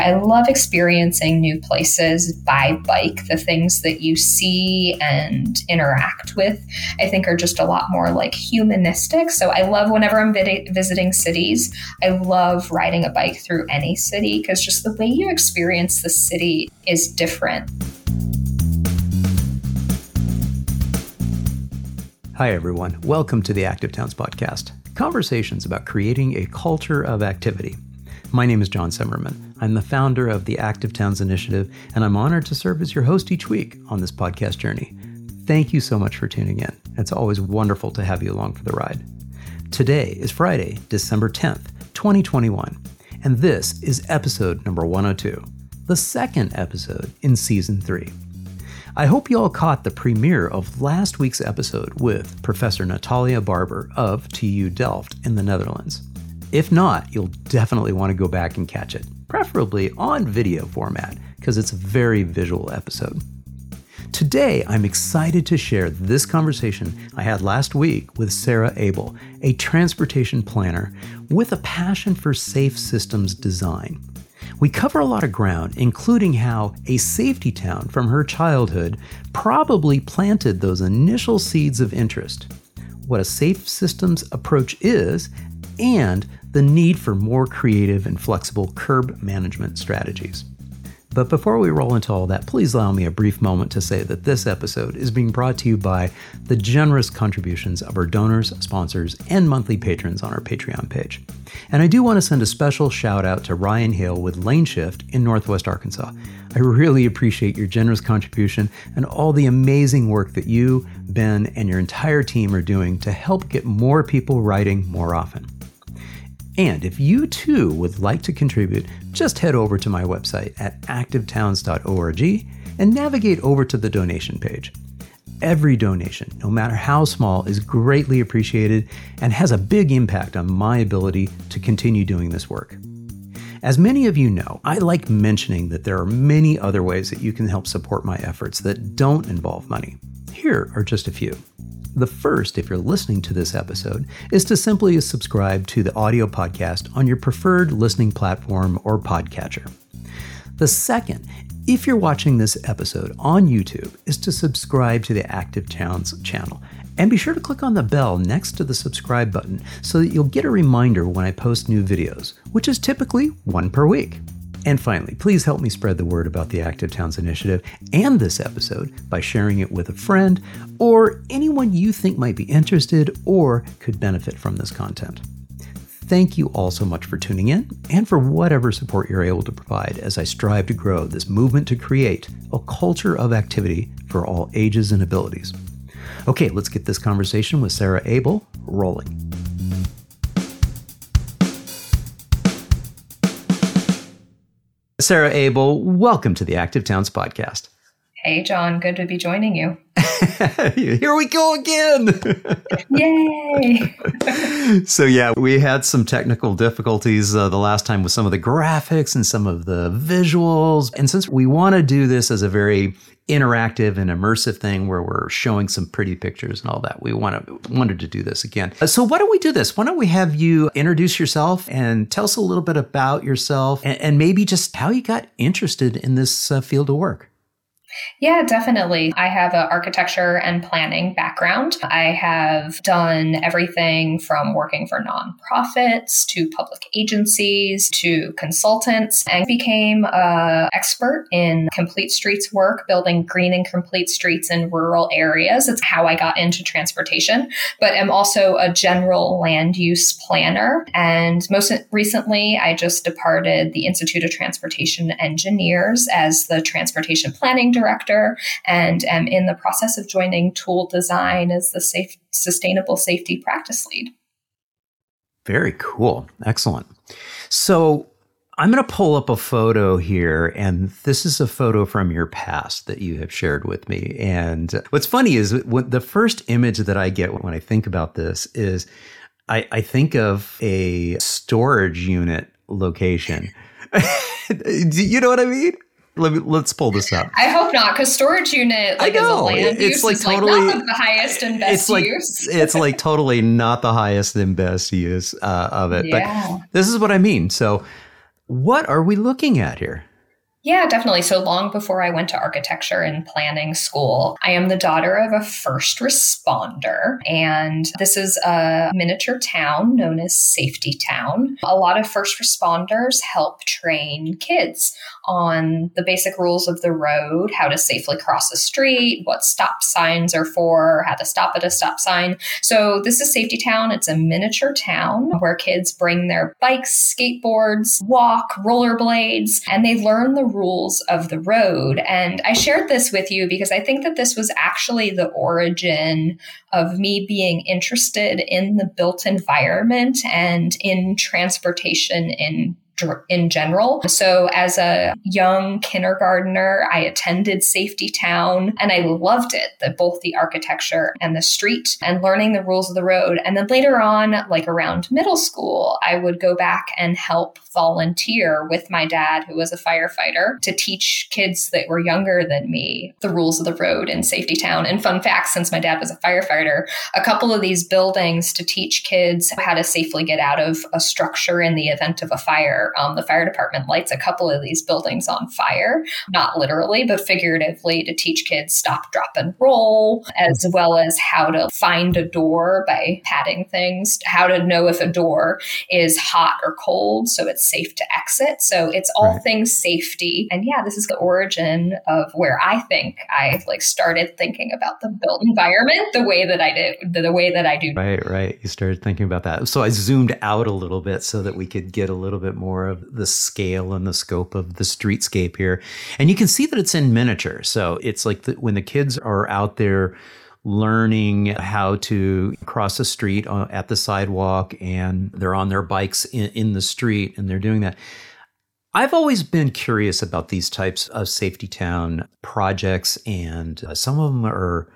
I love experiencing new places by bike. The things that you see and interact with, I think, are just a lot more like humanistic. So I love whenever I'm vid- visiting cities, I love riding a bike through any city because just the way you experience the city is different. Hi, everyone. Welcome to the Active Towns Podcast conversations about creating a culture of activity. My name is John Simmerman. I'm the founder of the Active Towns Initiative, and I'm honored to serve as your host each week on this podcast journey. Thank you so much for tuning in. It's always wonderful to have you along for the ride. Today is Friday, December 10th, 2021, and this is episode number 102, the second episode in season three. I hope you all caught the premiere of last week's episode with Professor Natalia Barbour of TU Delft in the Netherlands. If not, you'll definitely want to go back and catch it, preferably on video format, because it's a very visual episode. Today, I'm excited to share this conversation I had last week with Sarah Abel, a transportation planner with a passion for safe systems design. We cover a lot of ground, including how a safety town from her childhood probably planted those initial seeds of interest, what a safe systems approach is, and the need for more creative and flexible curb management strategies. But before we roll into all that, please allow me a brief moment to say that this episode is being brought to you by the generous contributions of our donors, sponsors, and monthly patrons on our Patreon page. And I do want to send a special shout out to Ryan Hale with Lane Shift in Northwest Arkansas. I really appreciate your generous contribution and all the amazing work that you, Ben, and your entire team are doing to help get more people riding more often. And if you too would like to contribute, just head over to my website at activetowns.org and navigate over to the donation page. Every donation, no matter how small, is greatly appreciated and has a big impact on my ability to continue doing this work. As many of you know, I like mentioning that there are many other ways that you can help support my efforts that don't involve money. Here are just a few. The first, if you're listening to this episode, is to simply subscribe to the audio podcast on your preferred listening platform or podcatcher. The second, if you're watching this episode on YouTube, is to subscribe to the Active Towns channel. And be sure to click on the bell next to the subscribe button so that you'll get a reminder when I post new videos, which is typically one per week. And finally, please help me spread the word about the Active Towns Initiative and this episode by sharing it with a friend or anyone you think might be interested or could benefit from this content. Thank you all so much for tuning in and for whatever support you're able to provide as I strive to grow this movement to create a culture of activity for all ages and abilities. Okay, let's get this conversation with Sarah Abel rolling. Sarah Abel, welcome to the Active Towns podcast. Hey, John, good to be joining you. Here we go again. Yay. so, yeah, we had some technical difficulties uh, the last time with some of the graphics and some of the visuals. And since we want to do this as a very interactive and immersive thing where we're showing some pretty pictures and all that. We want to, wanted to do this again. Uh, so why don't we do this? Why don't we have you introduce yourself and tell us a little bit about yourself and, and maybe just how you got interested in this uh, field of work? Yeah, definitely. I have an architecture and planning background. I have done everything from working for nonprofits to public agencies to consultants and became an expert in complete streets work, building green and complete streets in rural areas. It's how I got into transportation, but am also a general land use planner. And most recently, I just departed the Institute of Transportation Engineers as the transportation planning director and am in the process of joining Toole Design as the safe, sustainable safety practice lead. Very cool. Excellent. So I'm going to pull up a photo here, and this is a photo from your past that you have shared with me. And what's funny is the first image that I get when I think about this is I, I think of a storage unit location. Do you know what I mean? Let me, let's pull this up. I hope not, because storage unit like I know. land it's use like totally like not the highest and best it's like, use. it's like totally not the highest and best use uh, of it. Yeah. But this is what I mean. So What are we looking at here? Yeah, definitely. So long before I went to architecture and planning school, I am the daughter of a first responder. And this is a miniature town known as Safety Town. A lot of first responders help train kids on the basic rules of the road, how to safely cross a street, what stop signs are for, how to stop at a stop sign. So this is Safety Town. It's a miniature town where kids bring their bikes, skateboards, walk, rollerblades, and they learn the rules of the road. And I shared this with you because I think that this was actually the origin of me being interested in the built environment and in transportation in in general. So as a young kindergartner, I attended Safety Town and I loved it, the, both the architecture and the street and learning the rules of the road. And then later on, like around middle school, I would go back and help volunteer with my dad, who was a firefighter, to teach kids that were younger than me the rules of the road in Safety Town. And fun fact, since my dad was a firefighter, a couple of these buildings to teach kids how to safely get out of a structure in the event of a fire um, the fire department lights a couple of these buildings on fire, not literally, but figuratively to teach kids stop, drop, and roll, as well as how to find a door by patting things, how to know if a door is hot or cold so it's safe to exit. So it's all right. things safety. And yeah, this is the origin of where I think I like started thinking about the built environment the way that I did, the, way that I do. Right, right. You started thinking about that. So I zoomed out a little bit so that we could get a little bit more more of the scale and the scope of the streetscape here. And you can see that it's in miniature. So it's like the, when the kids are out there learning how to cross a street uh, at the sidewalk and they're on their bikes in, in the street and they're doing that. I've always been curious about these types of safety town projects, and uh, some of them are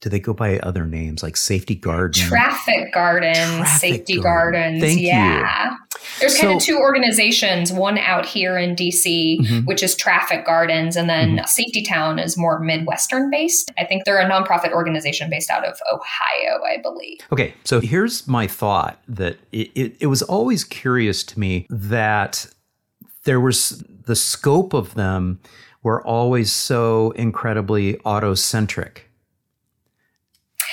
do they go by other names like safety garden traffic gardens traffic safety garden. gardens Thank yeah you. There's kind so, of two organizations one out here in dc mm-hmm. which is traffic gardens and then mm-hmm. safety town is more midwestern based i think they're a nonprofit organization based out of ohio i believe okay so here's my thought that it, it, it was always curious to me that there was the scope of them were always so incredibly auto-centric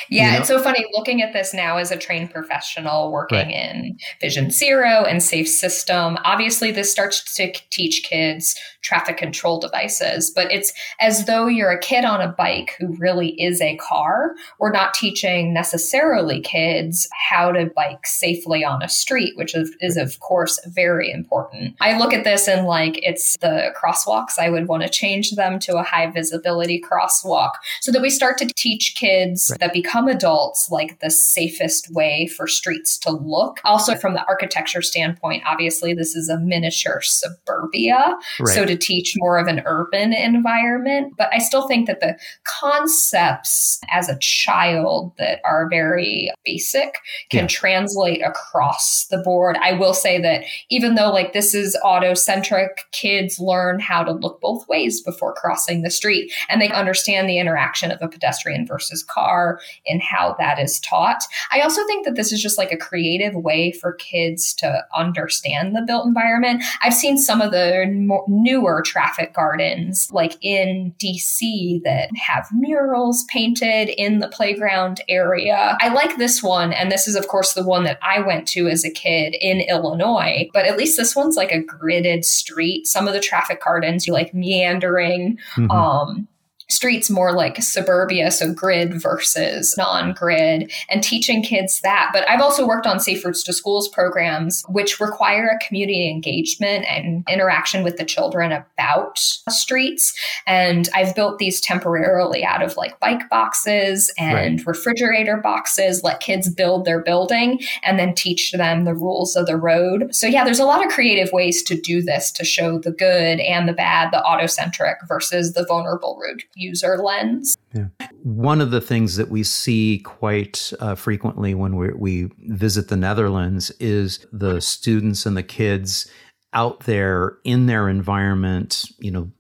yeah, you know? it's so funny looking at this now as a trained professional working right. in Vision Zero and Safe System. Obviously, this starts to teach kids traffic control devices, but it's as though you're a kid on a bike who really is a car. We're not teaching necessarily kids how to bike safely on a street, which is, is of course very important. I look at this and like it's the crosswalks. I would want to change them to a high visibility crosswalk so that we start to teach kids right. that become adults like the safest way for streets to look. Also, from the architecture standpoint, obviously, this is a miniature suburbia. Right. So to teach more of an urban environment. But I still think that the concepts as a child that are very basic can yeah. translate across the board. I will say that even though like this is auto centric, kids learn how to look both ways before crossing the street and they understand the interaction of a pedestrian versus car in how that is taught. I also think that this is just like a creative way for kids to understand the built environment. I've seen some of the more newer traffic gardens, like in DC, that have murals painted in the playground area. I like this one, and this is, of course, the one that I went to as a kid in Illinois, but at least this one's like a gridded street. Some of the traffic gardens, you like meandering. Mm-hmm. Um, streets more like suburbia, so grid versus non grid, and teaching kids that. But I've also worked on Safe Routes to Schools programs, which require a community engagement and interaction with the children about streets. And I've built these temporarily out of like bike boxes and right. refrigerator boxes, let kids build their building and then teach them the rules of the road. So, yeah, there's a lot of creative ways to do this to show the good and the bad, the autocentric versus the vulnerable road user lens. Yeah. One of the things that we see quite uh, frequently when we, we visit the Netherlands is the students and the kids out there in their environment, you know,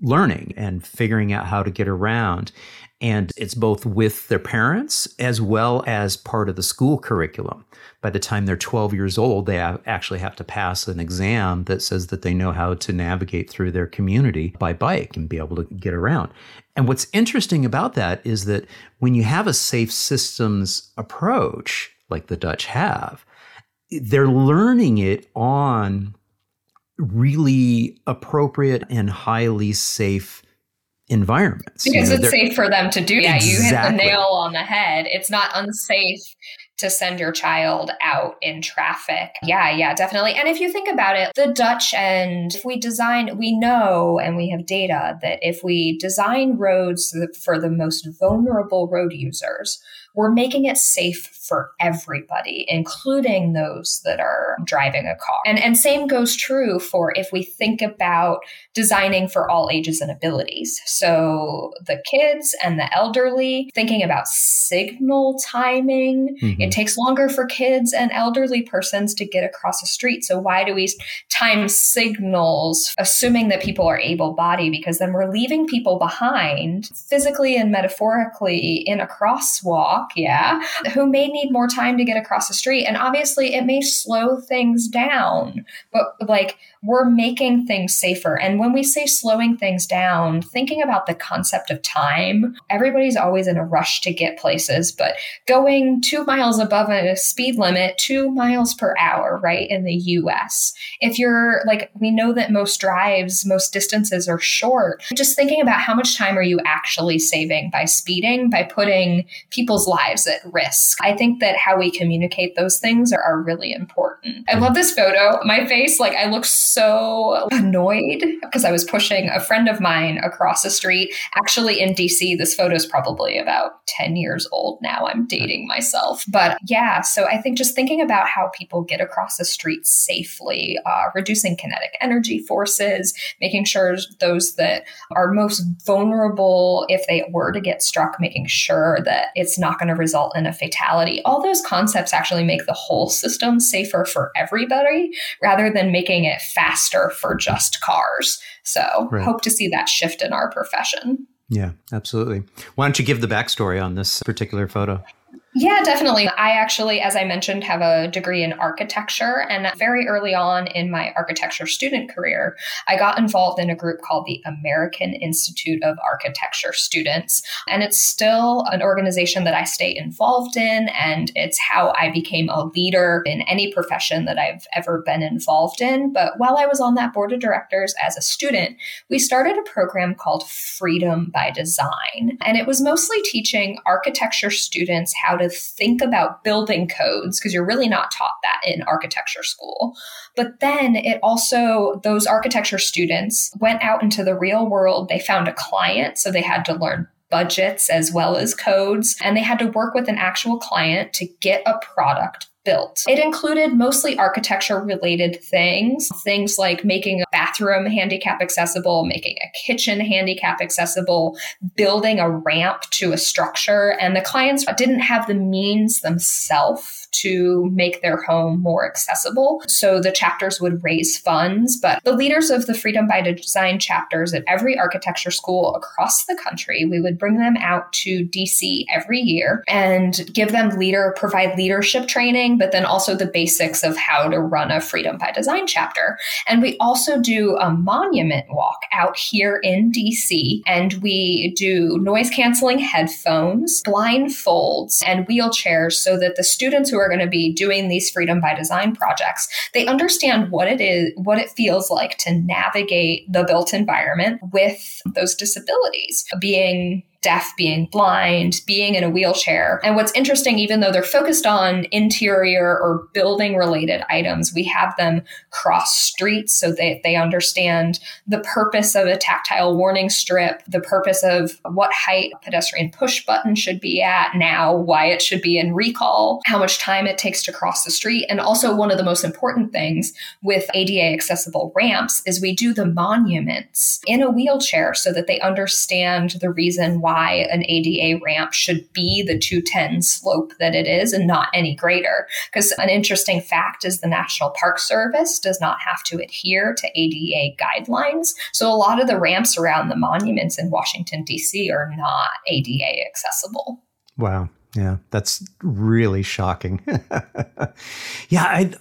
learning and figuring out how to get around. And it's both with their parents as well as part of the school curriculum. By the time they're 12 years old, they actually have to pass an exam that says that they know how to navigate through their community by bike and be able to get around. And what's interesting about that is that when you have a safe systems approach, like the Dutch have, they're learning it on really appropriate and highly safe environments. Because you know, it's safe for them to do. Yeah, exactly. you hit the nail on the head. It's not unsafe to send your child out in traffic. Yeah, yeah, definitely. And if you think about it, the Dutch end, if we design, we know and we have data that if we design roads for the most vulnerable road users, we're making it safe for everybody, including those that are driving a car. And, and same goes true for if we think about designing for all ages and abilities. So the kids and the elderly, thinking about signal timing. Mm-hmm. It takes longer for kids and elderly persons to get across a street. So why do we time signals, assuming that people are able bodied? Because then we're leaving people behind physically and metaphorically in a crosswalk, yeah, who may need more time to get across the street. And obviously, it may slow things down, but like we're making things safer. And when we say slowing things down, thinking about the concept of time, everybody's always in a rush to get places, but going two miles above a speed limit, two miles per hour, right, in the US. If you're like, we know that most drives, most distances are short. Just thinking about how much time are you actually saving by speeding, by putting people's lives at risk. I think that how we communicate those things are, are really important. I love this photo. My face, like, I look so annoyed because I was pushing a friend of mine across the street. Actually, in DC, this photo is probably about 10 years old now. I'm dating myself. But yeah, so I think just thinking about how people get across the street safely, uh, reducing kinetic energy forces, making sure those that are most vulnerable, if they were to get struck, making sure that it's not going to result in a fatality. All those concepts actually make the whole system safer for everybody rather than making it faster for just cars. So, right. hope to see that shift in our profession. Yeah, absolutely. Why don't you give the backstory on this particular photo? Yeah, definitely. I actually, as I mentioned, have a degree in architecture. And very early on in my architecture student career, I got involved in a group called the American Institute of Architecture Students. And it's still an organization that I stay involved in. And it's how I became a leader in any profession that I've ever been involved in. But while I was on that board of directors as a student, we started a program called Freedom by Design. And it was mostly teaching architecture students how to think about building codes because you're really not taught that in architecture school. But then it also, those architecture students went out into the real world. They found a client, so they had to learn budgets as well as codes, and they had to work with an actual client to get a product built. It included mostly architecture related things, things like making a bathroom handicap accessible, making a kitchen handicap accessible, building a ramp to a structure. And the clients didn't have the means themselves to make their home more accessible. So the chapters would raise funds, but the leaders of the Freedom by Design chapters at every architecture school across the country, we would bring them out to DC every year and give them leader, provide leadership training, but then also the basics of how to run a Freedom by Design chapter. And we also do a monument walk out here in DC, and we do noise canceling headphones, blindfolds, and wheelchairs so that the students who are going to be doing these freedom by design projects, they understand what it is, what it feels like to navigate the built environment with those disabilities, being deaf, being blind, being in a wheelchair. And what's interesting, even though they're focused on interior or building related items, we have them cross streets so that they understand the purpose of a tactile warning strip, the purpose of what height a pedestrian push button should be at now, why it should be in recall, how much time it takes to cross the street. And also, one of the most important things with ADA accessible ramps is we do the monuments in a wheelchair so that they understand the reason why why an ADA ramp should be the 210 slope that it is and not any greater. Because an interesting fact is the National Park Service does not have to adhere to ADA guidelines. So a lot of the ramps around the monuments in Washington, D.C. are not ADA accessible. Wow. Yeah, that's really shocking. yeah, I,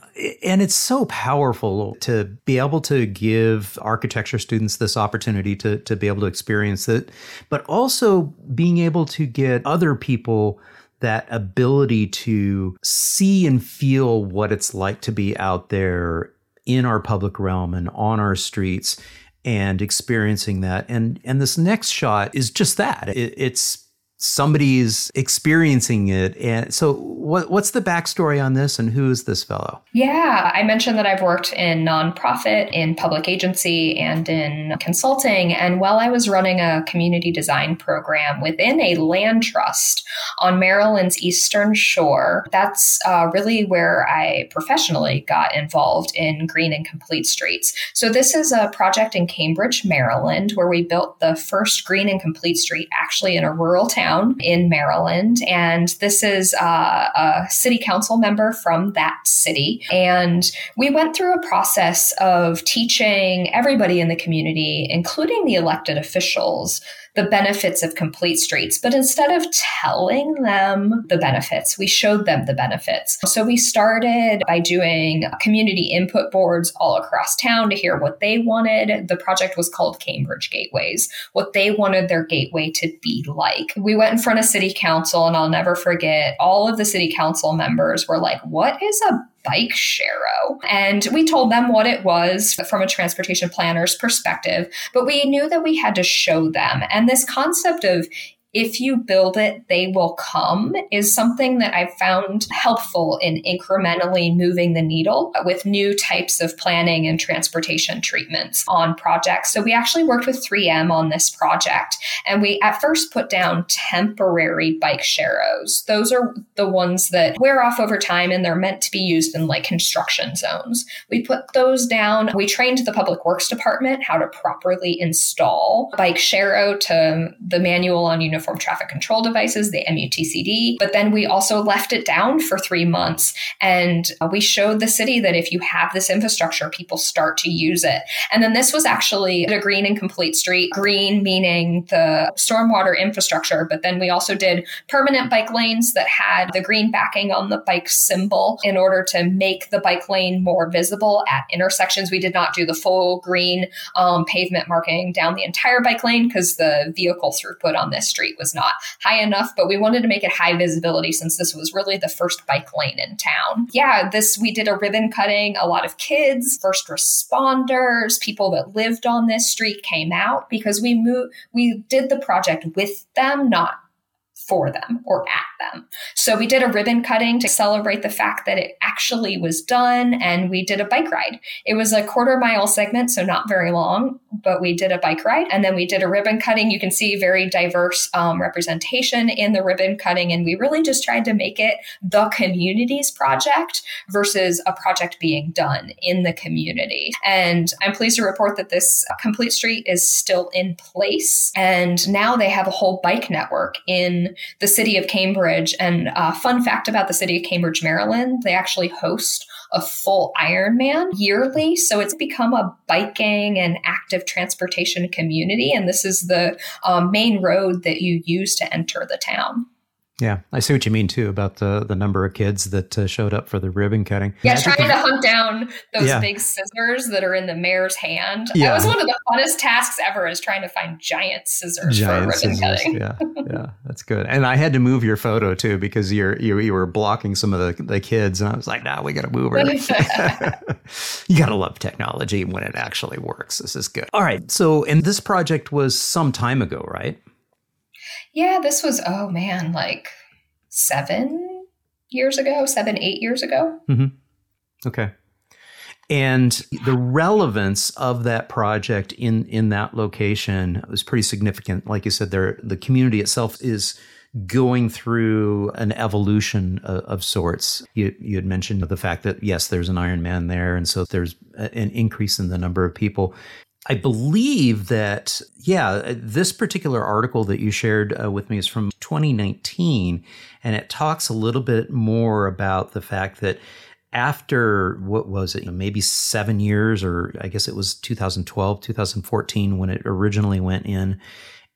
and it's so powerful to be able to give architecture students this opportunity to to be able to experience it, but also being able to get other people that ability to see and feel what it's like to be out there in our public realm and on our streets and experiencing that. And and this next shot is just that. It, it's somebody's experiencing it. And so, what, what's the backstory on this, and who is this fellow? Yeah, I mentioned that I've worked in nonprofit, in public agency, and in consulting. And while I was running a community design program within a land trust on Maryland's Eastern Shore, that's uh, really where I professionally got involved in green and complete streets. So, this is a project in Cambridge, Maryland, where we built the first green and complete street actually in a rural town in Maryland. And this is uh, a city council member from that city. And we went through a process of teaching everybody in the community, including the elected officials, the benefits of complete streets. But instead of telling them the benefits, we showed them the benefits. So we started by doing community input boards all across town to hear what they wanted. The project was called Cambridge Gateways, what they wanted their gateway to be like. We went in front of city council, and I'll never forget all of the city council members were like, What is a bike sharrow. And we told them what it was from a transportation planner's perspective, but we knew that we had to show them. And this concept of if you build it, they will come is something that I've found helpful in incrementally moving the needle with new types of planning and transportation treatments on projects. So we actually worked with 3M on this project and we at first put down temporary bike sharrows. Those are the ones that wear off over time and they're meant to be used in like construction zones. We put those down. We trained the public works department how to properly install bike sharrow to the manual on uniform uniform traffic control devices, the MUTCD. But then we also left it down for three months. And uh, we showed the city that if you have this infrastructure, people start to use it. And then this was actually a green and complete street, green meaning the stormwater infrastructure. But then we also did permanent bike lanes that had the green backing on the bike symbol in order to make the bike lane more visible at intersections. We did not do the full green um, pavement marking down the entire bike lane because the vehicle throughput on this street was not high enough, but we wanted to make it high visibility since this was really the first bike lane in town. Yeah, this we did a ribbon cutting. A lot of kids, first responders, people that lived on this street came out because we moved we did the project with them, not for them or at them. So we did a ribbon cutting to celebrate the fact that it actually was done and we did a bike ride. It was a quarter mile segment, so not very long, but we did a bike ride and then we did a ribbon cutting. You can see very diverse um, representation in the ribbon cutting and we really just tried to make it the community's project versus a project being done in the community. And I'm pleased to report that this complete street is still in place and now they have a whole bike network in the city of Cambridge. And uh, fun fact about the city of Cambridge, Maryland, they actually host a full Ironman yearly. So it's become a biking and active transportation community. And this is the um, main road that you use to enter the town. Yeah, I see what you mean too about the the number of kids that uh, showed up for the ribbon cutting. Yeah, trying to hunt down those yeah. big scissors that are in the mayor's hand. Yeah. That was one of the funnest tasks ever is trying to find giant scissors giant for ribbon scissors. cutting. yeah, yeah, that's good. And I had to move your photo too because you're you, you were blocking some of the, the kids, and I was like, "Nah, we got to move her." you got to love technology when it actually works. This is good. All right, so and this project was some time ago, right? Yeah, this was, oh man, like seven years ago, seven, eight years ago. Mm-hmm. Okay. And the relevance of that project in in that location was pretty significant. Like you said, there the community itself is going through an evolution of, of, sorts. You, you had mentioned the fact that yes, there's an Ironman there, and so there's an increase in the number of people. I believe that, yeah, this particular article that you shared uh, with me is from 2019, and it talks a little bit more about the fact that after what was it, maybe seven years, or I guess it was 2012, 2014 when it originally went in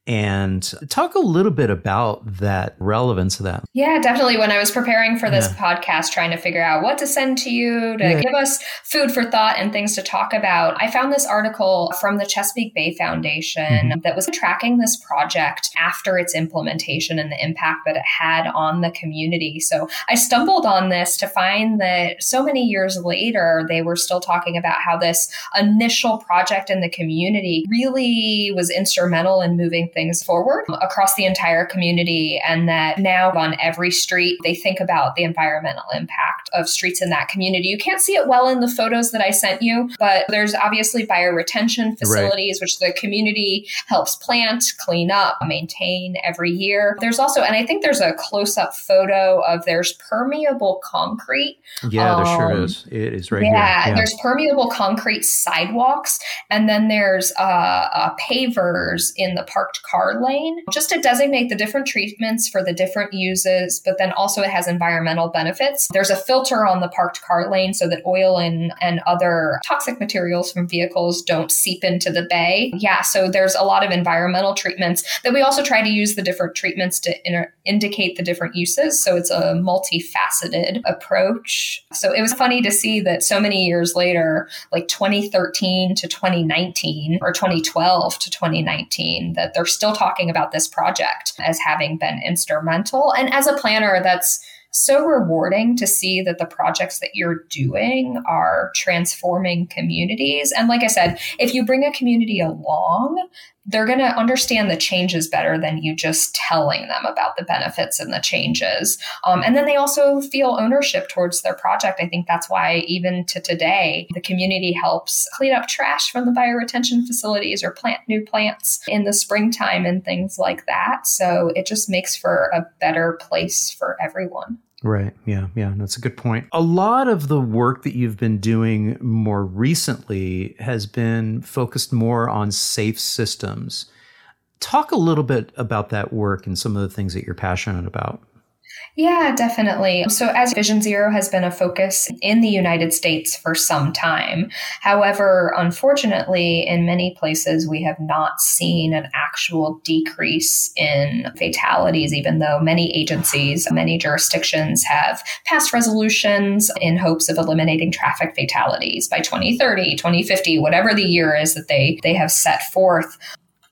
and talk a little bit about that relevance of that. Yeah, definitely. When I was preparing for this yeah. podcast, trying to figure out what to send to you to yeah. give us food for thought and things to talk about, I found this article from the Chesapeake Bay Foundation mm-hmm. that was tracking this project after its implementation and the impact that it had on the community. So I stumbled on this to find that so many years later, they were still talking about how this initial project in the community really was instrumental in moving things forward across the entire community. And that now on every street, they think about the environmental impact of streets in that community. You can't see it well in the photos that I sent you, but there's obviously bioretention facilities, right. which the community helps plant, clean up, maintain every year. There's also, and I think there's a close up photo of there's permeable concrete. Yeah, um, there sure um, is. It is right yeah, here. Yeah, there's permeable concrete sidewalks, and then there's uh, uh, pavers in the parked car lane just to designate the different treatments for the different uses, but then also it has environmental benefits. There's a filter on the parked car lane so that oil and, and other toxic materials from vehicles don't seep into the bay. Yeah, so there's a lot of environmental treatments that we also try to use the different treatments to inter- indicate the different uses. So it's a multifaceted approach. So it was funny to see that so many years later, like 2013 to 2019 or 2012 to 2019, that they're still talking about this project as having been instrumental. And as a planner, that's so rewarding to see that the projects that you're doing are transforming communities. And like I said, if you bring a community along, they're going to understand the changes better than you just telling them about the benefits and the changes. Um, and then they also feel ownership towards their project. I think that's why, even to today, the community helps clean up trash from the bioretention facilities or plant new plants in the springtime and things like that. So it just makes for a better place for everyone. Right. Yeah. Yeah. That's a good point. A lot of the work that you've been doing more recently has been focused more on safe systems. Talk a little bit about that work and some of the things that you're passionate about. Yeah, definitely. So, as Vision Zero has been a focus in the United States for some time. However, unfortunately, in many places, we have not seen an actual decrease in fatalities, even though many agencies, many jurisdictions have passed resolutions in hopes of eliminating traffic fatalities by 2030, 2050, whatever the year is that they, they have set forth.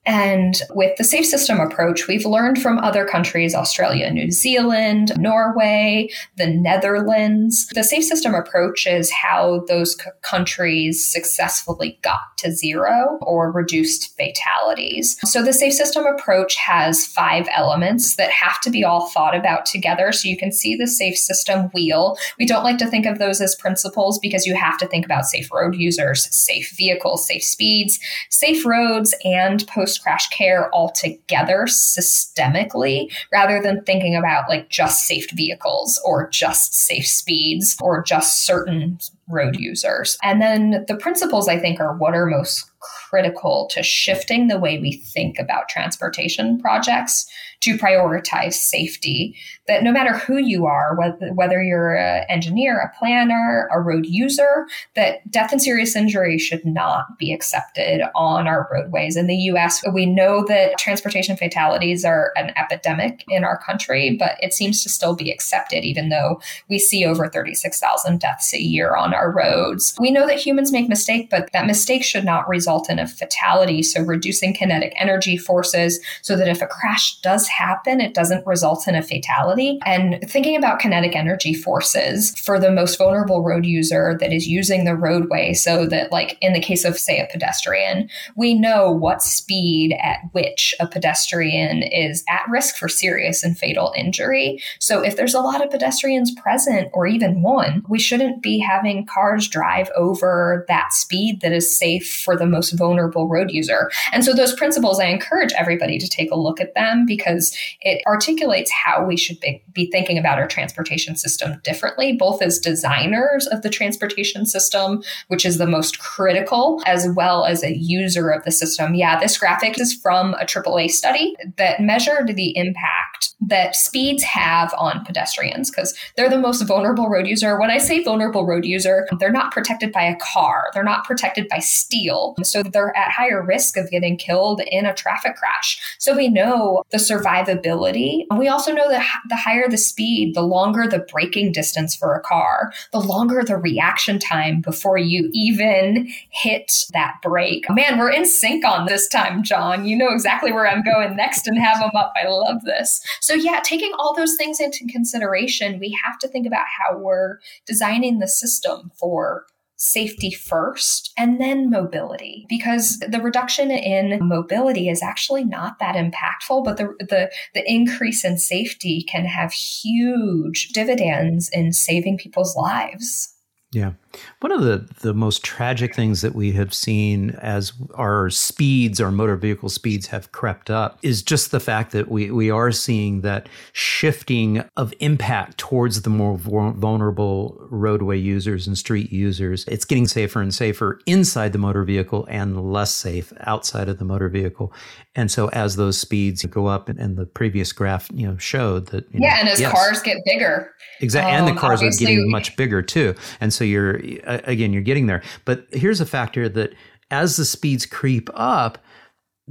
And with the safe system approach, we've learned from other countries Australia, New Zealand, Norway, the Netherlands. The safe system approach is how those c- countries successfully got to zero or reduced fatalities. So the safe system approach has five elements that have to be all thought about together. So you can see the safe system wheel. We don't like to think of those as principles because you have to think about safe road users, safe vehicles, safe speeds, safe roads, and post crash care altogether systemically rather than thinking about like just safe vehicles or just safe speeds or just certain road users. And then the principles I think are what are most critical to shifting the way we think about transportation projects to prioritize safety. That no matter who you are, whether, whether you're an engineer, a planner, a road user, that death and serious injury should not be accepted on our roadways. In the US, we know that transportation fatalities are an epidemic in our country, but it seems to still be accepted, even though we see over 36,000 deaths a year on our roads. We know that humans make mistakes, but that mistake should not result in a fatality. So reducing kinetic energy forces so that if a crash does happen, it doesn't result in a fatality. And thinking about kinetic energy forces for the most vulnerable road user that is using the roadway, so that, like in the case of, say, a pedestrian, we know what speed at which a pedestrian is at risk for serious and fatal injury. So if there's a lot of pedestrians present, or even one, we shouldn't be having cars drive over that speed that is safe for the most vulnerable road user. And so those principles, I encourage everybody to take a look at them because it articulates how we should be, be thinking about our transportation system differently, both as designers of the transportation system, which is the most critical, as well as a user of the system. Yeah, this graphic is from a AAA study that measured the impact that speeds have on pedestrians because they're the most vulnerable road user. When I say vulnerable road user, they're not protected by a car, they're not protected by steel. So they're at higher risk of getting killed in a traffic crash. So we know the survivability. We also know that the higher the speed, the longer the braking distance for a car, the longer the reaction time before you even hit that brake. Man, we're in sync on this time, John. You know exactly where I'm going next and have them up. I love this. So, yeah, taking all those things into consideration, we have to think about how we're designing the system for safety first and then mobility because the reduction in mobility is actually not that impactful but the the, the increase in safety can have huge dividends in saving people's lives yeah. One of the, the most tragic things that we have seen as our speeds, our motor vehicle speeds have crept up is just the fact that we, we are seeing that shifting of impact towards the more vulnerable roadway users and street users. It's getting safer and safer inside the motor vehicle and less safe outside of the motor vehicle. And so as those speeds go up, and, and the previous graph, you know, showed that. yeah, know, and as yes, cars get bigger. Exactly. Um, and the um, cars are getting much bigger too. And so you're, again, you're getting there. But here's a factor that as the speeds creep up,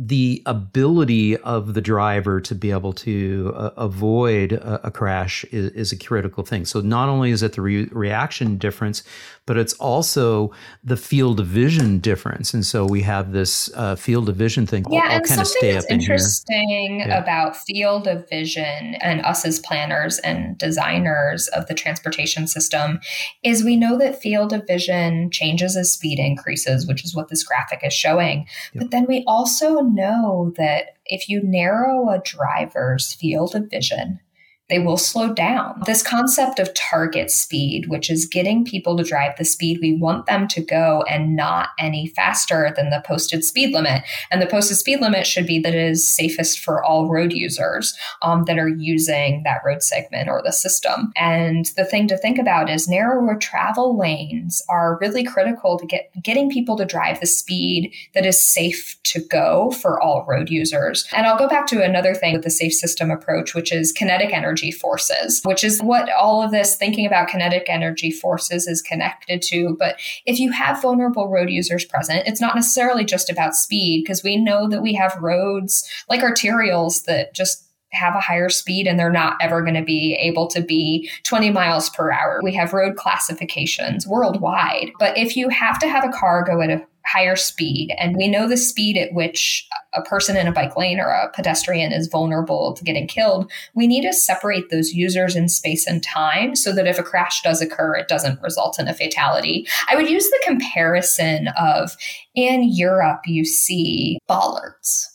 the ability of the driver to be able to uh, avoid a, a crash is, is, a critical thing. So not only is it the re- reaction difference, but it's also the field of vision difference. And so we have this uh, field of vision thing. Yeah, I'll, I'll and something that's in interesting yeah. about field of vision and us as planners and designers of the transportation system is we know that field of vision changes as speed increases, which is what this graphic is showing. Yep. But then we also know that if you narrow a driver's field of vision, they will slow down. This concept of target speed, which is getting people to drive the speed we want them to go and not any faster than the posted speed limit. And the posted speed limit should be that it is safest for all road users um, that are using that road segment or the system. And the thing to think about is narrower travel lanes are really critical to get getting people to drive the speed that is safe to go for all road users. And I'll go back to another thing with the safe system approach, which is kinetic energy energy forces, which is what all of this thinking about kinetic energy forces is connected to. But if you have vulnerable road users present, it's not necessarily just about speed, because we know that we have roads like arterials that just have a higher speed and they're not ever going to be able to be 20 miles per hour. We have road classifications worldwide. But if you have to have a car go at a higher speed. And we know the speed at which a person in a bike lane or a pedestrian is vulnerable to getting killed. We need to separate those users in space and time so that if a crash does occur, it doesn't result in a fatality. I would use the comparison of in Europe, you see bollards.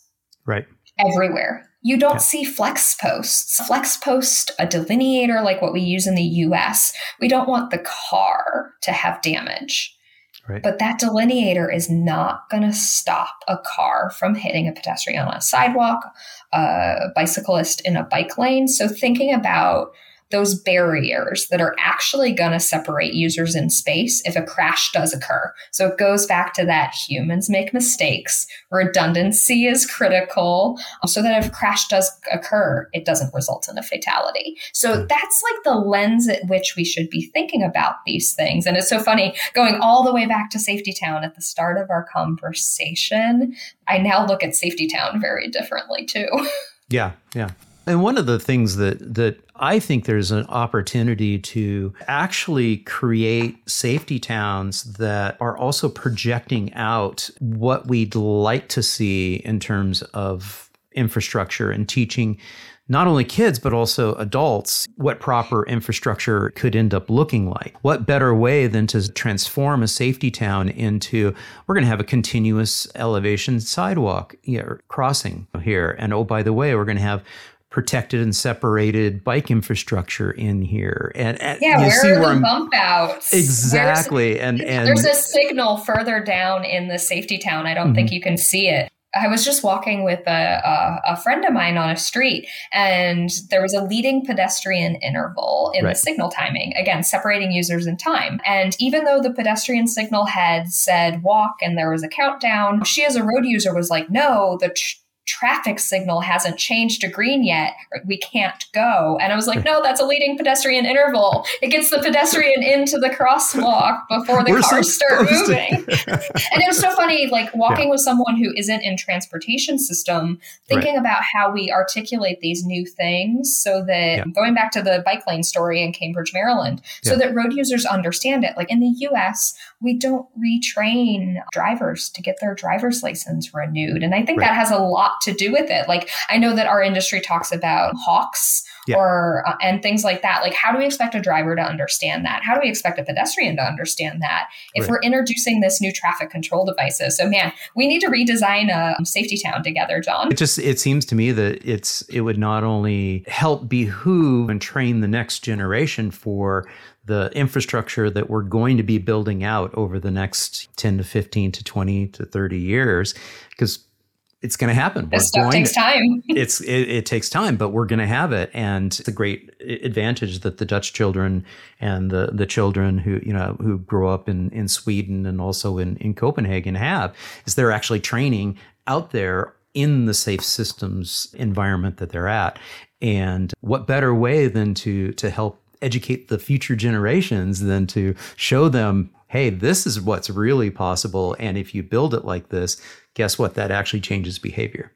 Right. Everywhere. You don't yeah. see flex posts. Flex post, a delineator like what we use in the US, we don't want the car to have damage. Right. But that delineator is not going to stop a car from hitting a pedestrian on a sidewalk, a bicyclist in a bike lane. So, thinking about those barriers that are actually going to separate users in space if a crash does occur. So it goes back to that humans make mistakes, redundancy is critical, so that if a crash does occur, it doesn't result in a fatality. So hmm. that's like the lens at which we should be thinking about these things. And it's so funny going all the way back to Safety Town at the start of our conversation. I now look at Safety Town very differently too. Yeah, yeah. And one of the things that that I think there's an opportunity to actually create safety towns that are also projecting out what we'd like to see in terms of infrastructure and teaching not only kids, but also adults, what proper infrastructure could end up looking like. What better way than to transform a safety town into we're going to have a continuous elevation sidewalk crossing here. And oh, by the way, we're going to have protected and separated bike infrastructure in here. And, and yeah, you where see are where the I'm, bump outs? Exactly. and and there's a signal further down in the safety town. I don't mm-hmm. think you can see it. I was just walking with a, a, a, friend of mine on a street, and there was a leading pedestrian interval in right. the signal timing, again, separating users in time. And even though the pedestrian signal had said walk and there was a countdown, she, as a road user, was like, no, the tr- traffic signal hasn't changed to green yet. We can't go. And I was like, no, that's a leading pedestrian interval. It gets the pedestrian into the crosswalk before the We're cars start moving. and it was so funny, like walking yeah. with someone who isn't in transportation system, thinking right. about how we articulate these new things so that yeah. going back to the bike lane story in Cambridge, Maryland, so yeah. that road users understand it. Like in the US, we don't retrain drivers to get their driver's license renewed. And I think right. that has a lot to do with it. Like I know that our industry talks about HAWKs yeah. or uh, and things like that. Like how do we expect a driver to understand that? How do we expect a pedestrian to understand that if right. we're introducing this new traffic control devices? So man, we need to redesign a safety town together, John. It just it seems to me that it's it would not only help behoove and train the next generation for the infrastructure that we're going to be building out over the next 10 to 15 to 20 to 30 years because it's going to happen. This stuff takes to, time. it's it, it, takes time, but we're going to have it, and it's a great advantage that the Dutch children and the the children who you know who grow up in in Sweden and also in in Copenhagen have is they're actually training out there in the safe systems environment that they're at. And what better way than to to help educate the future generations than to show them hey, this is what's really possible. And if you build it like this, guess what? That actually changes behavior.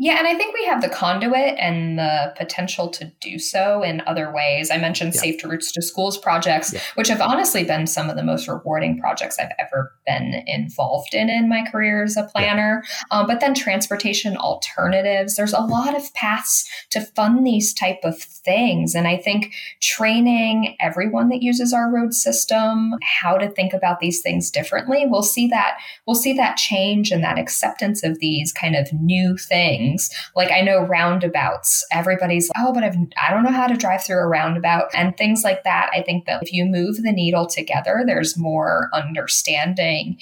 Yeah, and I think we have the conduit and the potential to do so in other ways. I mentioned yeah. Safe to Routes to Schools projects, yeah. which have honestly been some of the most rewarding projects I've ever been involved in in my career as a planner. Yeah. Um, but then transportation alternatives. There's a lot of paths to fund these type of things, and I think training everyone that uses our road system how to think about these things differently. We'll see that we'll see that change and that acceptance of these kind of new things things. Like I know roundabouts, everybody's like, oh, but I've, I don't know how to drive through a roundabout and things like that. I think that if you move the needle together, there's more understanding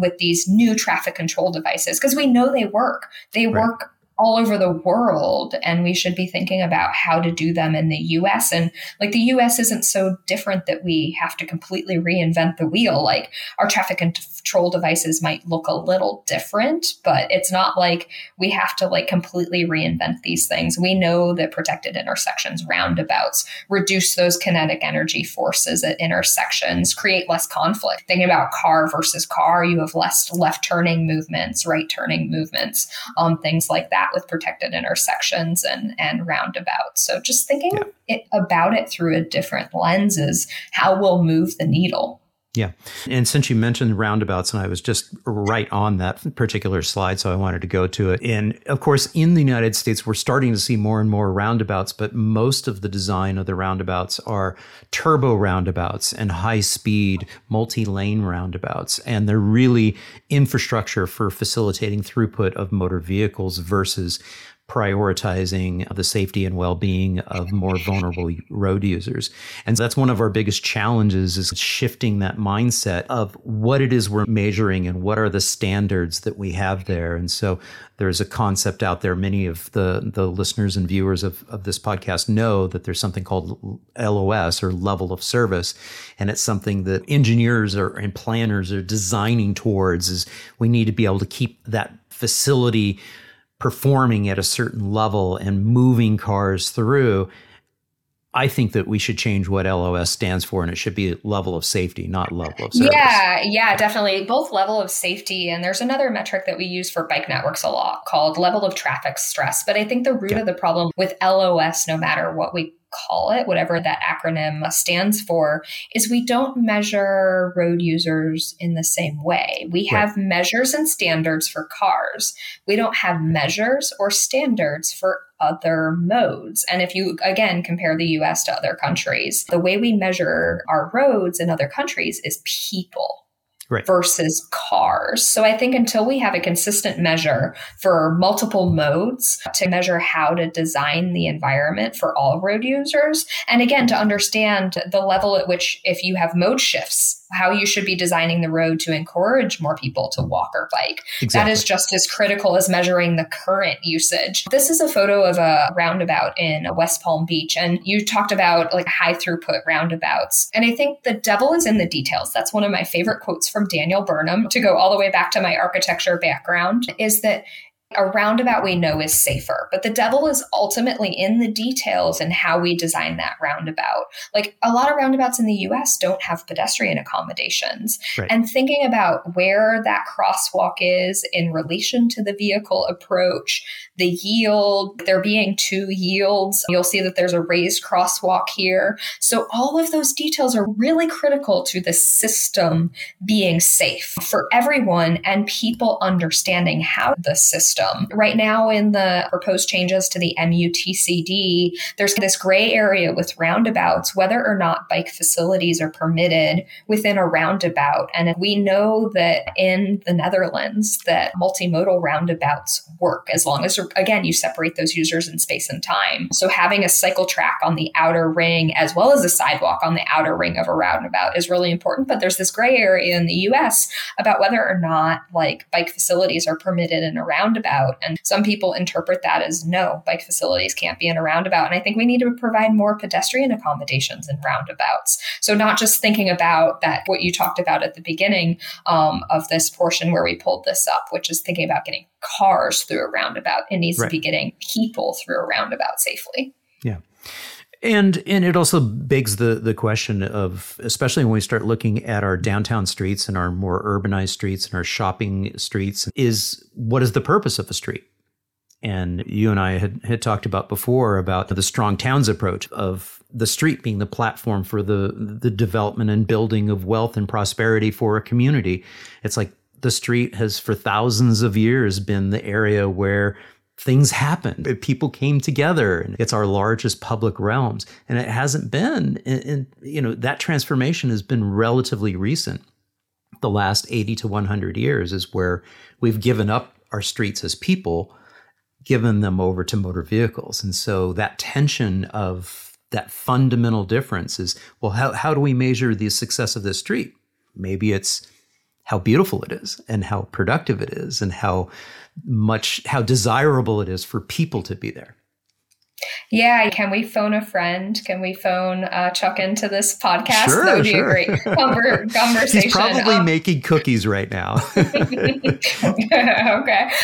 with these new traffic control devices because we know they work. They right. work all over the world and we should be thinking about how to do them in the US and like the US isn't so different that we have to completely reinvent the wheel. Like our traffic control devices might look a little different but it's not like we have to like completely reinvent these things. We know that protected intersections roundabouts reduce those kinetic energy forces at intersections create less conflict. Thinking about car versus car you have less left turning movements right turning movements um, things like that with protected intersections and, and roundabouts. So just thinking yeah. it, about it through a different lens is how we'll move the needle. Yeah. And since you mentioned roundabouts, and I was just right on that particular slide, so I wanted to go to it. And of course, in the United States, we're starting to see more and more roundabouts, but most of the design of the roundabouts are turbo roundabouts and high speed, multi lane roundabouts. And they're really infrastructure for facilitating throughput of motor vehicles versus prioritizing the safety and well-being of more vulnerable road users. And that's one of our biggest challenges is shifting that mindset of what it is we're measuring and what are the standards that we have there. And so there's a concept out there many of the the listeners and viewers of, of this podcast know that there's something called LOS or level of service and it's something that engineers are, and planners are designing towards is we need to be able to keep that facility performing at a certain level and moving cars through, I think that we should change what LOS stands for and it should be level of safety, not level of service. Yeah, yeah, definitely. Both level of safety and there's another metric that we use for bike networks a lot called level of traffic stress. But I think the root yeah. of the problem with LOS, no matter what we call it, whatever that acronym stands for, is we don't measure road users in the same way. We have measures and standards for cars. We don't have mm-hmm. measures or standards for other modes. And if you again compare the US to other countries, the way we measure our roads in other countries is people right. versus cars. So I think until we have a consistent measure for multiple modes to measure how to design the environment for all road users, and again, to understand the level at which if you have mode shifts, how you should be designing the road to encourage more people to walk or bike. Exactly. That is just as critical as measuring the current usage. This is a photo of a roundabout in West Palm Beach, and you talked about like high throughput roundabouts. And I think the devil is in the details. That's one of my favorite quotes from Daniel Burnham to go all the way back to my architecture background is that a roundabout we know is safer, but the devil is ultimately in the details and how we design that roundabout. Like a lot of roundabouts in the US don't have pedestrian accommodations. Right. And thinking about where that crosswalk is in relation to the vehicle approach, the yield, there being two yields, you'll see that there's a raised crosswalk here. So all of those details are really critical to the system being safe for everyone and people understanding how the system system. Right now, in the proposed changes to the MUTCD, there's this gray area with roundabouts, whether or not bike facilities are permitted within a roundabout. And we know that in the Netherlands, that multimodal roundabouts work as long as, again, you separate those users in space and time. So having a cycle track on the outer ring as well as a sidewalk on the outer ring of a roundabout is really important. But there's this gray area in the US about whether or not like bike facilities are permitted in a roundabout And some people interpret that as no, bike facilities can't be in a roundabout. And I think we need to provide more pedestrian accommodations in roundabouts. So not just thinking about that, what you talked about at the beginning um, of this portion where we pulled this up, which is thinking about getting cars through a roundabout. It needs right. to be getting people through a roundabout safely. Yeah. And and it also begs the the question of especially when we start looking at our downtown streets and our more urbanized streets and our shopping streets is what is the purpose of a street? And you and I had, had talked about before about the strong towns approach of the street being the platform for the the development and building of wealth and prosperity for a community. It's like the street has for thousands of years been the area where things happened. People came together, and it's our largest public realms. And it hasn't been, and, you know, that transformation has been relatively recent. The last 80 to 100 years is where we've given up our streets as people, given them over to motor vehicles. And so that tension of that fundamental difference is well, how, how do we measure the success of this street? Maybe it's how beautiful it is and how productive it is and how much how desirable it is for people to be there. Yeah, can we phone a friend? Can we phone uh, Chuck into this podcast? Sure, that would sure. be a great conversation. He's probably um, making cookies right now. okay,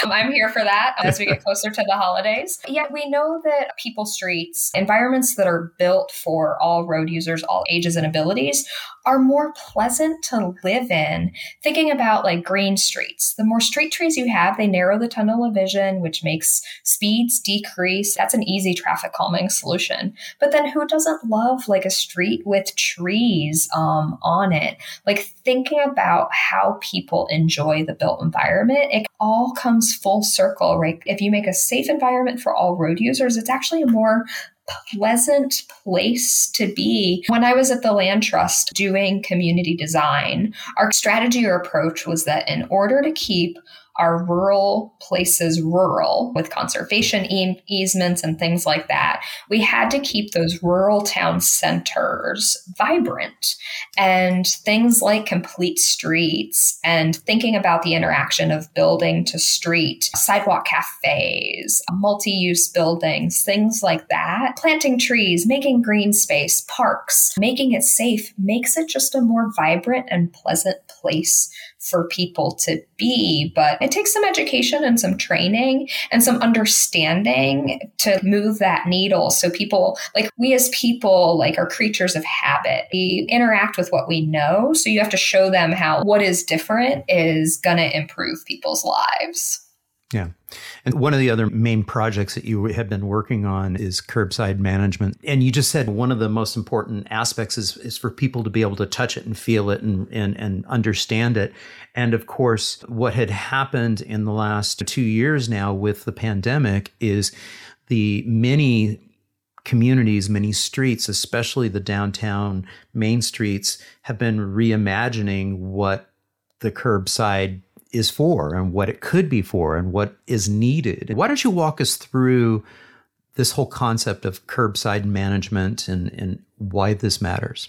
I'm here for that as we get closer to the holidays. Yeah, we know that people streets, environments that are built for all road users, all ages and abilities, are more pleasant to live in. Thinking about like green streets, the more street trees you have, they narrow the tunnel of vision, which makes speeds decrease. That's an easy traffic calming solution. But then who doesn't love like a street with trees um, on it? Like thinking about how people enjoy the built environment, it all comes full circle, right? If you make a safe environment for all road users, it's actually a more pleasant place to be. When I was at the Land Trust doing community design, our strategy or approach was that in order to keep our rural places rural with conservation e- easements and things like that. We had to keep those rural town centers vibrant and things like complete streets and thinking about the interaction of building to street, sidewalk cafes, multi use buildings, things like that. Planting trees, making green space, parks, making it safe makes it just a more vibrant and pleasant place for people to be. But it takes some education and some training and some understanding to move that needle. So people, like we as people, like are creatures of habit. We interact with what we know. So you have to show them how what is different is going to improve people's lives. Yeah. And one of the other main projects that you have been working on is curbside management. And you just said one of the most important aspects is, is for people to be able to touch it and feel it and, and, and understand it. And of course, what had happened in the last two years now with the pandemic is the many communities, many streets, especially the downtown main streets, have been reimagining what the curbside is for and what it could be for and what is needed. Why don't you walk us through this whole concept of curbside management and, and why this matters?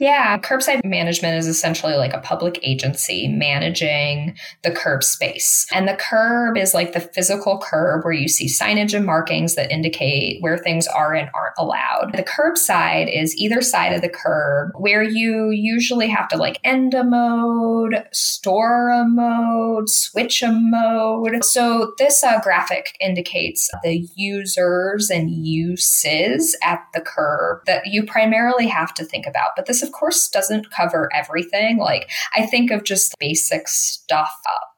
Yeah, curbside management is essentially like a public agency managing the curb space. And the curb is like the physical curb where you see signage and markings that indicate where things are and aren't allowed. The curbside is either side of the curb where you usually have to like end a mode, store a mode, switch a mode. So this uh, graphic indicates the users and uses at the curb that you primarily have to think about. But this, of course, doesn't cover everything. Like, I think of just basic stuff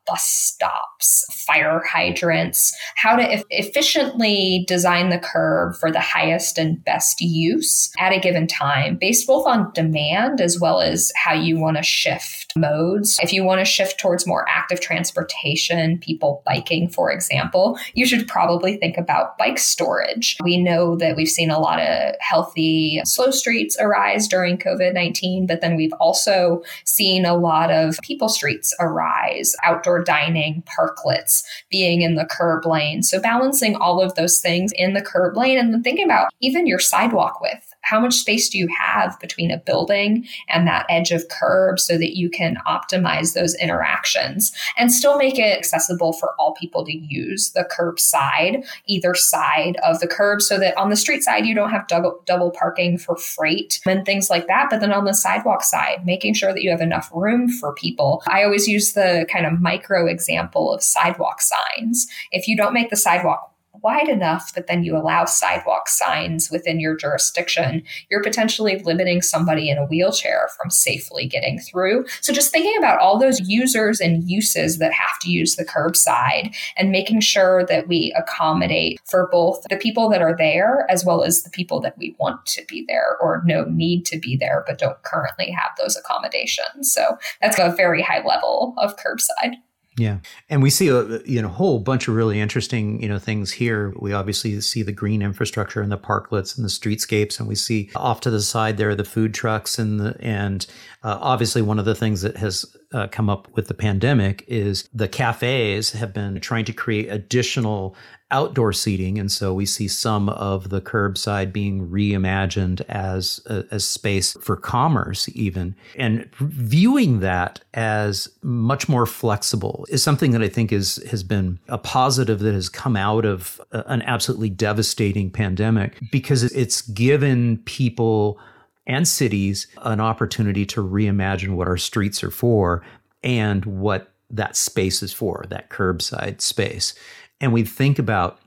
bus stops, fire hydrants, how to e- efficiently design the curb for the highest and best use at a given time, based both on demand as well as how you want to shift modes. If you want to shift towards more active transportation, people biking, for example, you should probably think about bike storage. We know that we've seen a lot of healthy slow streets arise during COVID 19, but then we've also seen a lot of people streets arise, outdoor outdoor dining, parklets, being in the curb lane. So balancing all of those things in the curb lane and then thinking about even your sidewalk width how much space do you have between a building and that edge of curb so that you can optimize those interactions and still make it accessible for all people to use the curb side, either side of the curb, so that on the street side, you don't have double, double parking for freight and things like that. But then on the sidewalk side, making sure that you have enough room for people. I always use the kind of micro example of sidewalk signs. If you don't make the sidewalk wide enough that then you allow sidewalk signs within your jurisdiction, you're potentially limiting somebody in a wheelchair from safely getting through. So just thinking about all those users and uses that have to use the curbside and making sure that we accommodate for both the people that are there as well as the people that we want to be there or no need to be there but don't currently have those accommodations. So that's a very high level of curbside. Yeah, and we see a you know whole bunch of really interesting you know things here. We obviously see the green infrastructure and the parklets and the streetscapes, and we see off to the side there the food trucks and the and uh, obviously one of the things that has uh, come up with the pandemic is the cafes have been trying to create additional outdoor seating, and so we see some of the curbside being reimagined as a, as space for commerce, even. And viewing that as much more flexible is something that I think is has been a positive that has come out of an absolutely devastating pandemic because it's given people and cities an opportunity to reimagine what our streets are for and what that space is for, that curbside space. And we think about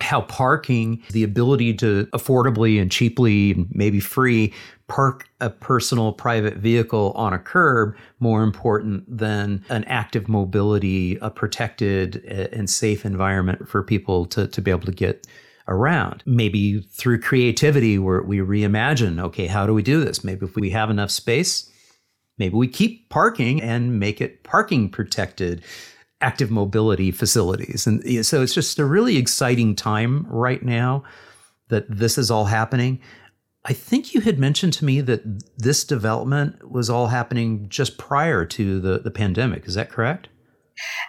how parking, the ability to affordably and cheaply, maybe free, park a personal private vehicle on a curb more important than an active mobility, a protected and safe environment for people to, to be able to get around. Maybe through creativity, where we reimagine okay, how do we do this? Maybe if we have enough space, maybe we keep parking and make it parking protected active mobility facilities. And so it's just a really exciting time right now that this is all happening. I think you had mentioned to me that this development was all happening just prior to the, the pandemic. Is that correct?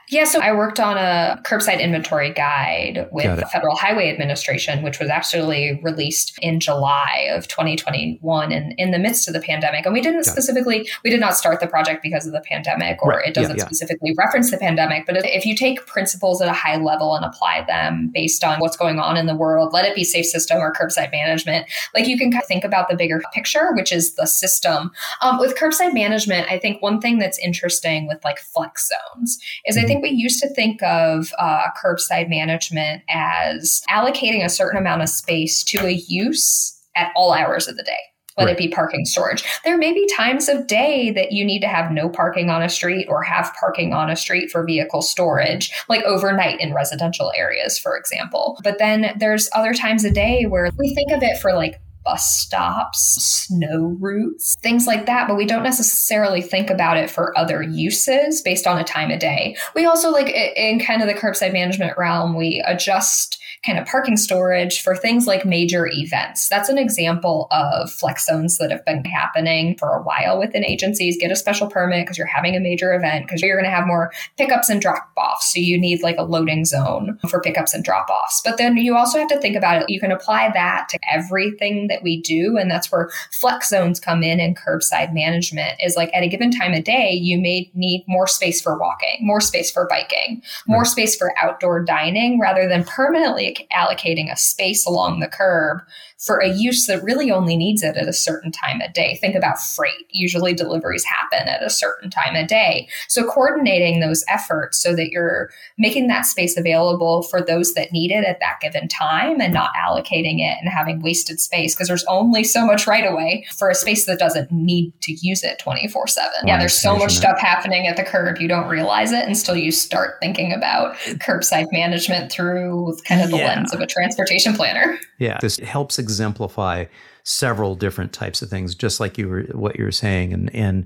Yeah, so I worked on a curbside inventory guide with the Federal Highway Administration, which was actually released in July of 2021 and in the midst of the pandemic. And we didn't Got specifically, it. we did not start the project because of the pandemic or right. it doesn't yeah, yeah. specifically reference the pandemic. But if you take principles at a high level and apply them based on what's going on in the world, let it be safe system or curbside management, like you can kind of think about the bigger picture, which is the system. Um, with curbside management, I think one thing that's interesting with like flex zones is I think we used to think of uh, curbside management as allocating a certain amount of space to a use at all hours of the day whether right. it be parking storage. There may be times of day that you need to have no parking on a street or have parking on a street for vehicle storage, like overnight in residential areas, for example. But then there's other times of day where we think of it for like bus stops, snow routes, things like that. But we don't necessarily think about it for other uses based on a time of day. We also like in kind of the curbside management realm, we adjust kind of parking storage for things like major events. That's an example of flex zones that have been happening for a while within agencies. Get a special permit because you're having a major event because you're going to have more pickups and drop offs. So you need like a loading zone for pickups and drop offs. But then you also have to think about it. You can apply that to everything that we do. And that's where flex zones come in and curbside management is like at a given time of day, you may need more space for walking, more space for biking, more right. space for outdoor dining rather than permanently allocating a space along the curb for a use that really only needs it at a certain time of day. Think about freight. Usually deliveries happen at a certain time of day. So coordinating those efforts so that you're making that space available for those that need it at that given time and not allocating it and having wasted space because there's only so much right away for a space that doesn't need to use it 24 7. Yeah, there's so much stuff happening at the curb. You don't realize it until you start thinking about curbside management through kind of the yeah. lens of a transportation planner. Yeah, this helps exemplify several different types of things, just like you were what you were saying, and and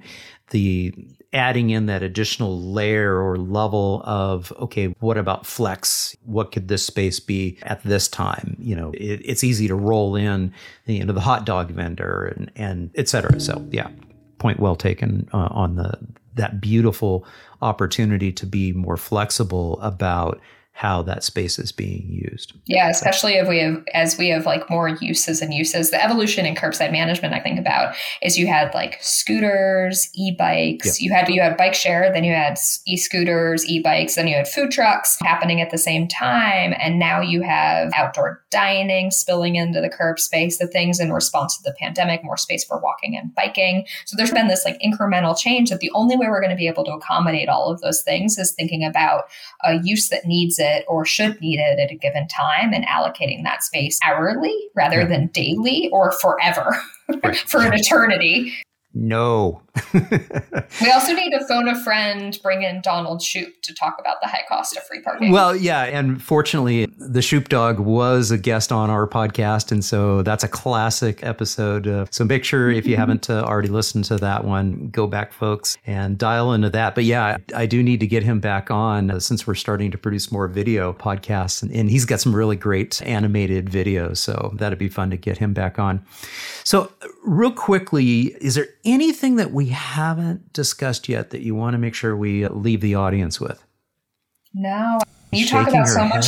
the adding in that additional layer or level of okay, what about flex? What could this space be at this time? You know, it, it's easy to roll in, you know, the hot dog vendor and and et cetera. So yeah, point well taken uh, on the that beautiful opportunity to be more flexible about how that space is being used. Yeah, especially if we have as we have like more uses and uses. The evolution in curbside management I think about is you had like scooters, e-bikes, yep. you had you had bike share, then you had e-scooters, e-bikes, then you had food trucks happening at the same time and now you have outdoor dining spilling into the curb space, the things in response to the pandemic, more space for walking and biking. So there's been this like incremental change that the only way we're going to be able to accommodate all of those things is thinking about a use that needs it or should need it at a given time and allocating that space hourly rather yeah. than daily or forever for an eternity. No. we also need to phone a friend, bring in Donald Shoup to talk about the high cost of free parking. Well, yeah. And fortunately, the Shoup dog was a guest on our podcast. And so that's a classic episode. Uh, so make sure if you haven't uh, already listened to that one, go back, folks, and dial into that. But yeah, I do need to get him back on uh, since we're starting to produce more video podcasts. And, and he's got some really great animated videos. So that'd be fun to get him back on. So, real quickly, is there anything that we haven't discussed yet that you want to make sure we leave the audience with? No. You Shaking talk about so much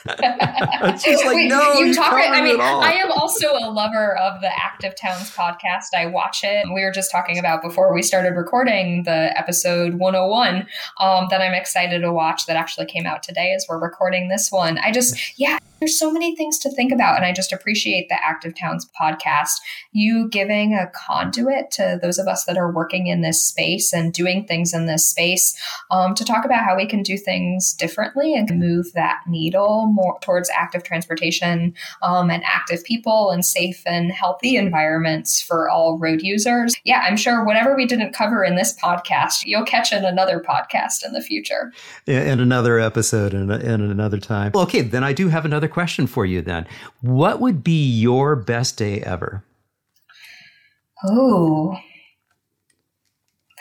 She's like, no, you, you talk. I mean, I am also a lover of the Active Towns podcast. I watch it. We were just talking about before we started recording the episode 101 um, that I'm excited to watch. That actually came out today as we're recording this one. I just, yeah, there's so many things to think about, and I just appreciate the Active Towns podcast. You giving a conduit to those of us that are working in this space and doing things in this space um, to talk about how we can do things differently and move that needle more towards active transportation um, and active people and safe and healthy environments for all road users. Yeah, I'm sure whatever we didn't cover in this podcast, you'll catch in another podcast in the future. In another episode in another time. Okay, then I do have another question for you then. What would be your best day ever? Oh,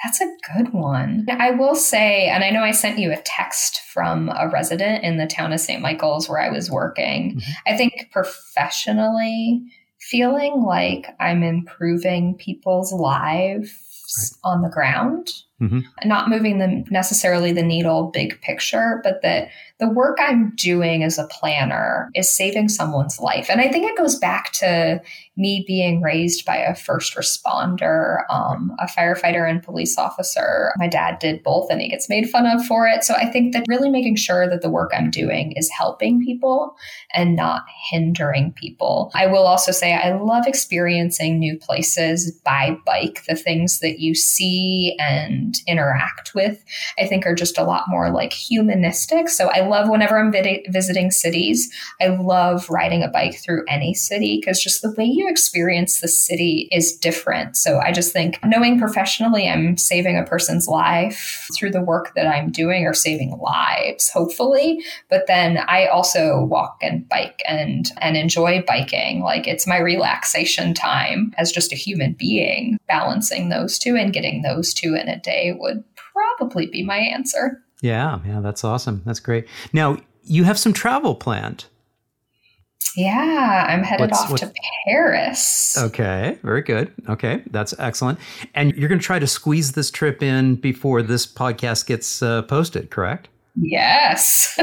that's a good one. I will say, and I know I sent you a text from a resident in the town of St. Michael's where I was working. Mm-hmm. I think professionally, feeling like I'm improving people's lives right. on the ground, mm-hmm. not moving them necessarily the needle big picture, but that the work I'm doing as a planner is saving someone's life. And I think it goes back to me being raised by a first responder, um, a firefighter and police officer. My dad did both and he gets made fun of for it. So I think that really making sure that the work I'm doing is helping people and not hindering people. I will also say I love experiencing new places by bike, the things that you see and and interact with, I think are just a lot more like humanistic. So I love whenever I'm vid- visiting cities, I love riding a bike through any city because just the way you experience the city is different. So I just think knowing professionally I'm saving a person's life through the work that I'm doing or saving lives, hopefully. But then I also walk and bike and and enjoy biking. Like it's my relaxation time as just a human being. Balancing those two and getting those two in a day would probably be my answer. Yeah, yeah, that's awesome. That's great. Now, you have some travel planned. Yeah, I'm headed what's, off what's, to Paris. Okay, very good. Okay, that's excellent. And you're going to try to squeeze this trip in before this podcast gets uh, posted, correct? Yes.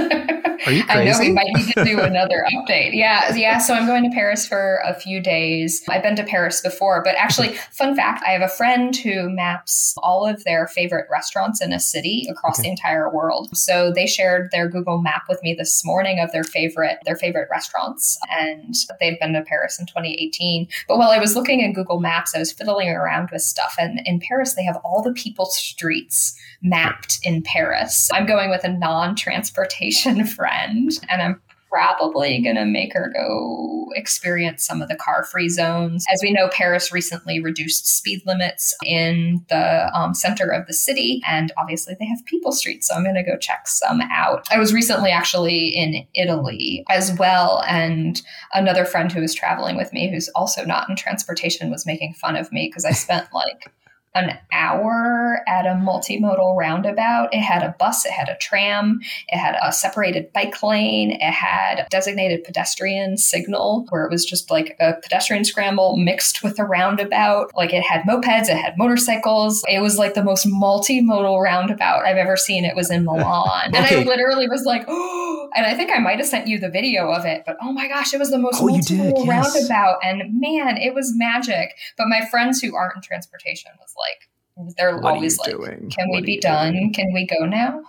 Are you crazy? I know we might need to do another update. Yeah, yeah. So I'm going to Paris for a few days. I've been to Paris before, but actually, fun fact: I have a friend who maps all of their favorite restaurants in a city across okay. the entire world. So they shared their Google Map with me this morning of their favorite their favorite restaurants, and they'd been to Paris in 2018. But while I was looking in Google Maps, I was fiddling around with stuff, and in Paris they have all the people streets mapped in Paris. I'm going with a non-transportation friend friend, and I'm probably going to make her go experience some of the car free zones. As we know, Paris recently reduced speed limits in the um, center of the city, and obviously they have people streets. So I'm going to go check some out. I was recently actually in Italy as well, and another friend who was traveling with me, who's also not in transportation, was making fun of me because I spent like an hour at a multimodal roundabout. It had a bus, it had a tram, it had a separated bike lane, it had a designated pedestrian signal where it was just like a pedestrian scramble mixed with a roundabout. Like it had mopeds, it had motorcycles. It was like the most multimodal roundabout I've ever seen. It was in Milan. okay. And I literally was like, oh, and I think I might have sent you the video of it, but oh my gosh, it was the most oh, multimodal yes. roundabout. And man, it was magic. But my friends who aren't in transportation was like, they're what always like, doing? "Can what we be done? Doing? Can we go now?"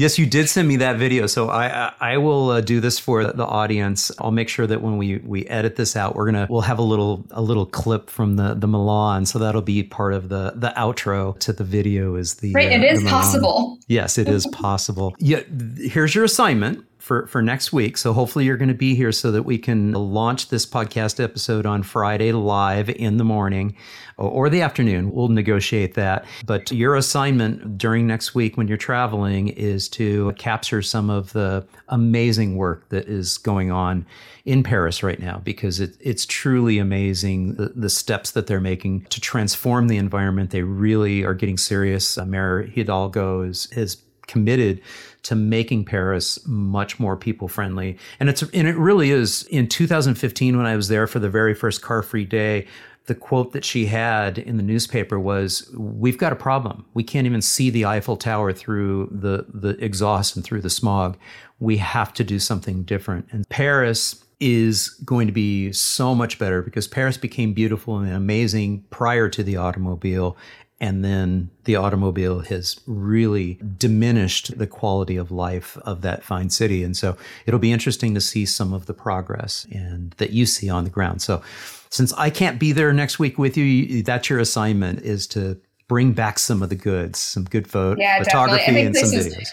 Yes, you did send me that video, so I I will uh, do this for the audience. I'll make sure that when we we edit this out, we're gonna we'll have a little a little clip from the the Milan, so that'll be part of the the outro to the video. Is the right? Uh, it is possible. Yes, it is possible. Yeah, here's your assignment for, for next week. So hopefully you're going to be here so that we can launch this podcast episode on Friday live in the morning or the afternoon. We'll negotiate that. But your assignment during next week when you're traveling is to capture some of the amazing work that is going on in Paris right now because it, it's truly amazing the, the, steps that they're making to transform the environment. They really are getting serious. Uh, Mayor Hidalgo is, is committed to making Paris much more people friendly. And it's and it really is in 2015 when I was there for the very first car free day, the quote that she had in the newspaper was we've got a problem. We can't even see the Eiffel Tower through the the exhaust and through the smog. We have to do something different. And Paris is going to be so much better because Paris became beautiful and amazing prior to the automobile and then the automobile has really diminished the quality of life of that fine city. And so it'll be interesting to see some of the progress and that you see on the ground. So since I can't be there next week with you, that's your assignment is to bring back some of the goods, some good photo, yeah, photography and some videos.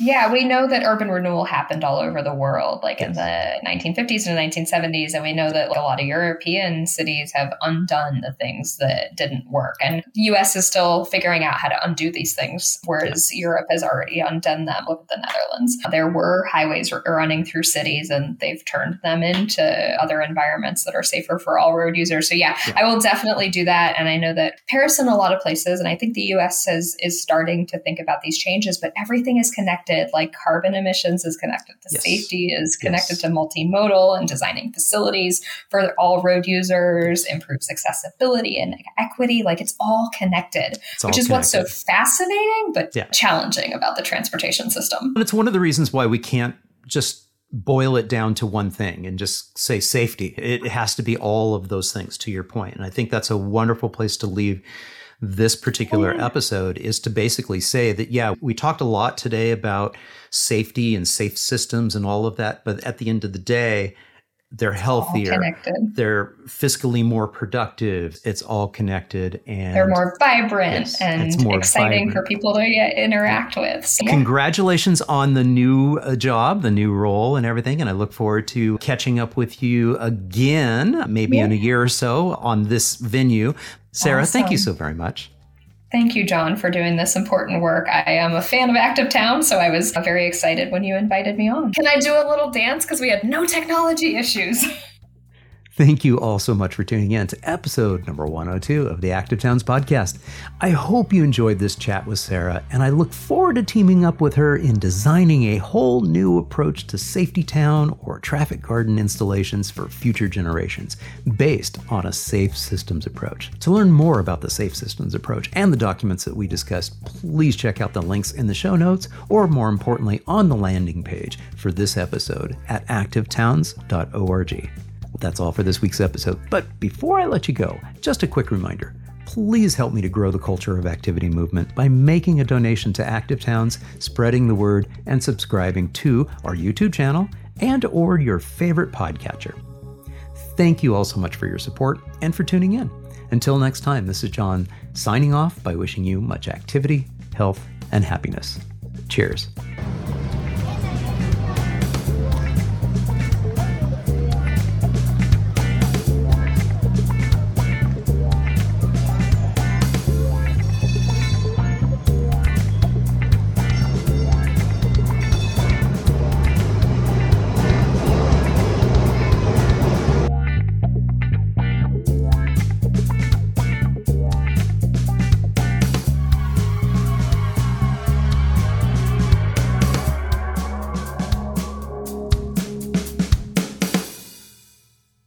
Yeah, we know that urban renewal happened all over the world, like yes. in the 1950s and 1970s. And we know that like, a lot of European cities have undone the things that didn't work. And the US is still figuring out how to undo these things, whereas yeah. Europe has already undone them. Look at the Netherlands. There were highways r- running through cities, and they've turned them into other environments that are safer for all road users. So, yeah, yeah. I will definitely do that. And I know that Paris and a lot of places, and I think the US has, is starting to think about these changes, but everything is connected connected, like carbon emissions is connected to yes. safety, is connected yes. to multimodal and designing facilities for all road users, improves accessibility and equity. Like it's all connected, it's which all is connected. what's so fascinating but yeah. challenging about the transportation system. And it's one of the reasons why we can't just boil it down to one thing and just say safety. It has to be all of those things, to your point. And I think that's a wonderful place to leave this particular oh, episode is to basically say that, yeah, we talked a lot today about safety and safe systems and all of that. But at the end of the day, they're healthier they're fiscally more productive it's all connected and they're more vibrant yes, and more exciting vibrant. for people to interact with so. congratulations on the new uh, job the new role and everything and i look forward to catching up with you again maybe yeah. in a year or so on this venue sarah awesome. thank you so very much Thank you, John, for doing this important work. I am a fan of Active Town, so I was very excited when you invited me on. Can I do a little dance? Because we had no technology issues. Thank you all so much for tuning in to episode number 102 of the Active Towns podcast. I hope you enjoyed this chat with Sarah, and I look forward to teaming up with her in designing a whole new approach to safety town or traffic garden installations for future generations based on a safe systems approach. To learn more about the safe systems approach and the documents that we discussed, please check out the links in the show notes or more importantly on the landing page for this episode at activetowns.org. That's all for this week's episode. But before I let you go, just a quick reminder please help me to grow the culture of activity movement by making a donation to Active Towns, spreading the word, and subscribing to our YouTube channel and or your favorite podcatcher. Thank you all so much for your support and for tuning in. Until next time, this is John signing off by wishing you much activity, health, and happiness. Cheers.